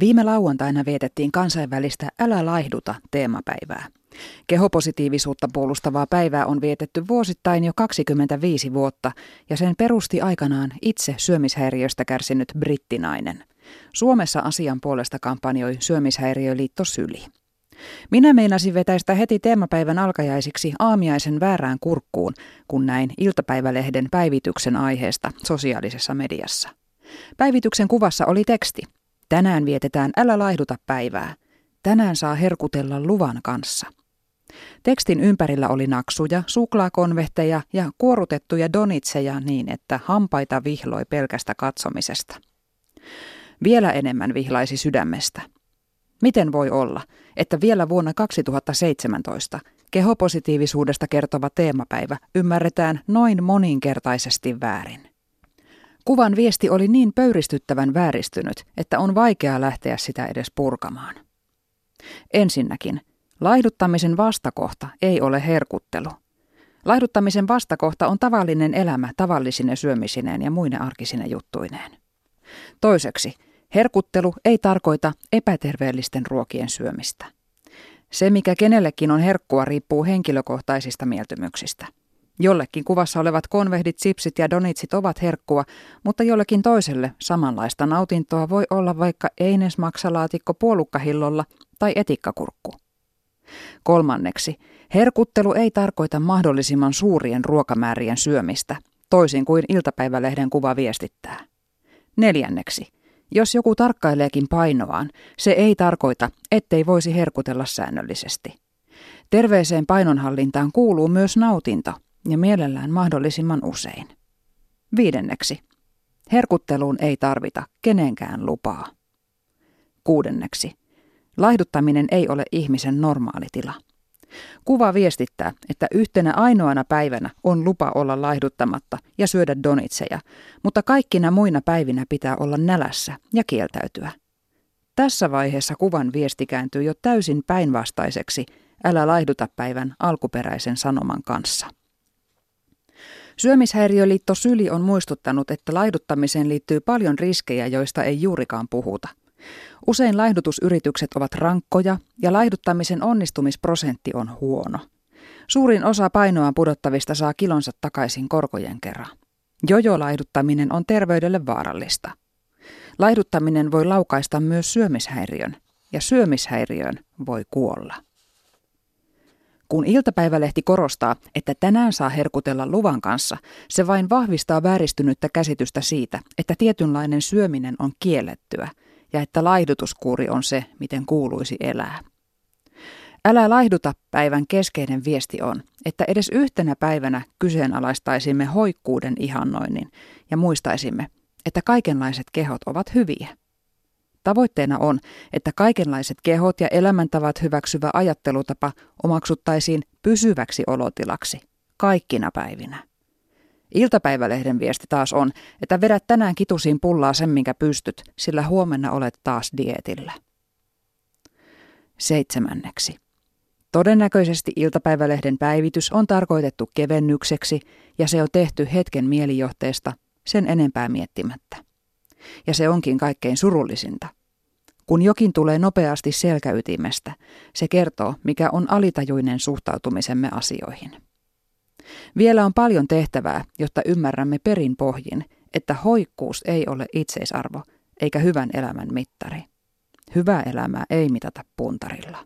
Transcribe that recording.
Viime lauantaina vietettiin kansainvälistä Älä laihduta teemapäivää. Kehopositiivisuutta puolustavaa päivää on vietetty vuosittain jo 25 vuotta ja sen perusti aikanaan itse syömishäiriöstä kärsinyt brittinainen. Suomessa asian puolesta kampanjoi Syömishäiriöliitto Syli. Minä meinasin vetäistä heti teemapäivän alkajaisiksi aamiaisen väärään kurkkuun, kun näin iltapäivälehden päivityksen aiheesta sosiaalisessa mediassa. Päivityksen kuvassa oli teksti – Tänään vietetään Älä laihduta päivää. Tänään saa herkutella luvan kanssa. Tekstin ympärillä oli naksuja, suklaakonvehteja ja kuorutettuja donitseja niin, että hampaita vihloi pelkästä katsomisesta. Vielä enemmän vihlaisi sydämestä. Miten voi olla, että vielä vuonna 2017 kehopositiivisuudesta kertova teemapäivä ymmärretään noin moninkertaisesti väärin? Kuvan viesti oli niin pöyristyttävän vääristynyt, että on vaikea lähteä sitä edes purkamaan. Ensinnäkin, laihduttamisen vastakohta ei ole herkuttelu. Laihduttamisen vastakohta on tavallinen elämä tavallisine syömisineen ja muine arkisine juttuineen. Toiseksi, herkuttelu ei tarkoita epäterveellisten ruokien syömistä. Se, mikä kenellekin on herkkua, riippuu henkilökohtaisista mieltymyksistä. Jollekin kuvassa olevat konvehdit, sipsit ja donitsit ovat herkkua, mutta jollekin toiselle samanlaista nautintoa voi olla vaikka einesmaksalaatikko puolukkahillolla tai etikkakurkku. Kolmanneksi, herkuttelu ei tarkoita mahdollisimman suurien ruokamäärien syömistä, toisin kuin iltapäivälehden kuva viestittää. Neljänneksi, jos joku tarkkaileekin painoaan, se ei tarkoita, ettei voisi herkutella säännöllisesti. Terveeseen painonhallintaan kuuluu myös nautinto – ja mielellään mahdollisimman usein. Viidenneksi. Herkutteluun ei tarvita kenenkään lupaa. Kuudenneksi. Laihduttaminen ei ole ihmisen normaali tila. Kuva viestittää, että yhtenä ainoana päivänä on lupa olla laihduttamatta ja syödä donitseja, mutta kaikkina muina päivinä pitää olla nälässä ja kieltäytyä. Tässä vaiheessa kuvan viesti kääntyy jo täysin päinvastaiseksi älä laihduta päivän alkuperäisen sanoman kanssa. Syömishäiriöliitto Syli on muistuttanut, että laihduttamiseen liittyy paljon riskejä, joista ei juurikaan puhuta. Usein laihdutusyritykset ovat rankkoja ja laihduttamisen onnistumisprosentti on huono. Suurin osa painoa pudottavista saa kilonsa takaisin korkojen kerran. Jojo-laihduttaminen on terveydelle vaarallista. Laihduttaminen voi laukaista myös syömishäiriön, ja syömishäiriöön voi kuolla. Kun iltapäivälehti korostaa, että tänään saa herkutella luvan kanssa, se vain vahvistaa vääristynyttä käsitystä siitä, että tietynlainen syöminen on kiellettyä ja että laihdutuskuuri on se, miten kuuluisi elää. Älä laihduta päivän keskeinen viesti on, että edes yhtenä päivänä kyseenalaistaisimme hoikkuuden ihannoinnin ja muistaisimme, että kaikenlaiset kehot ovat hyviä. Tavoitteena on, että kaikenlaiset kehot ja elämäntavat hyväksyvä ajattelutapa omaksuttaisiin pysyväksi olotilaksi, kaikkina päivinä. Iltapäivälehden viesti taas on, että vedät tänään kitusiin pullaa sen, minkä pystyt, sillä huomenna olet taas dietillä. Seitsemänneksi. Todennäköisesti iltapäivälehden päivitys on tarkoitettu kevennykseksi ja se on tehty hetken mielijohteesta sen enempää miettimättä. Ja se onkin kaikkein surullisinta. Kun jokin tulee nopeasti selkäytimestä, se kertoo, mikä on alitajuinen suhtautumisemme asioihin. Vielä on paljon tehtävää, jotta ymmärrämme perin pohjin, että hoikkuus ei ole itseisarvo eikä hyvän elämän mittari. Hyvää elämää ei mitata puntarilla.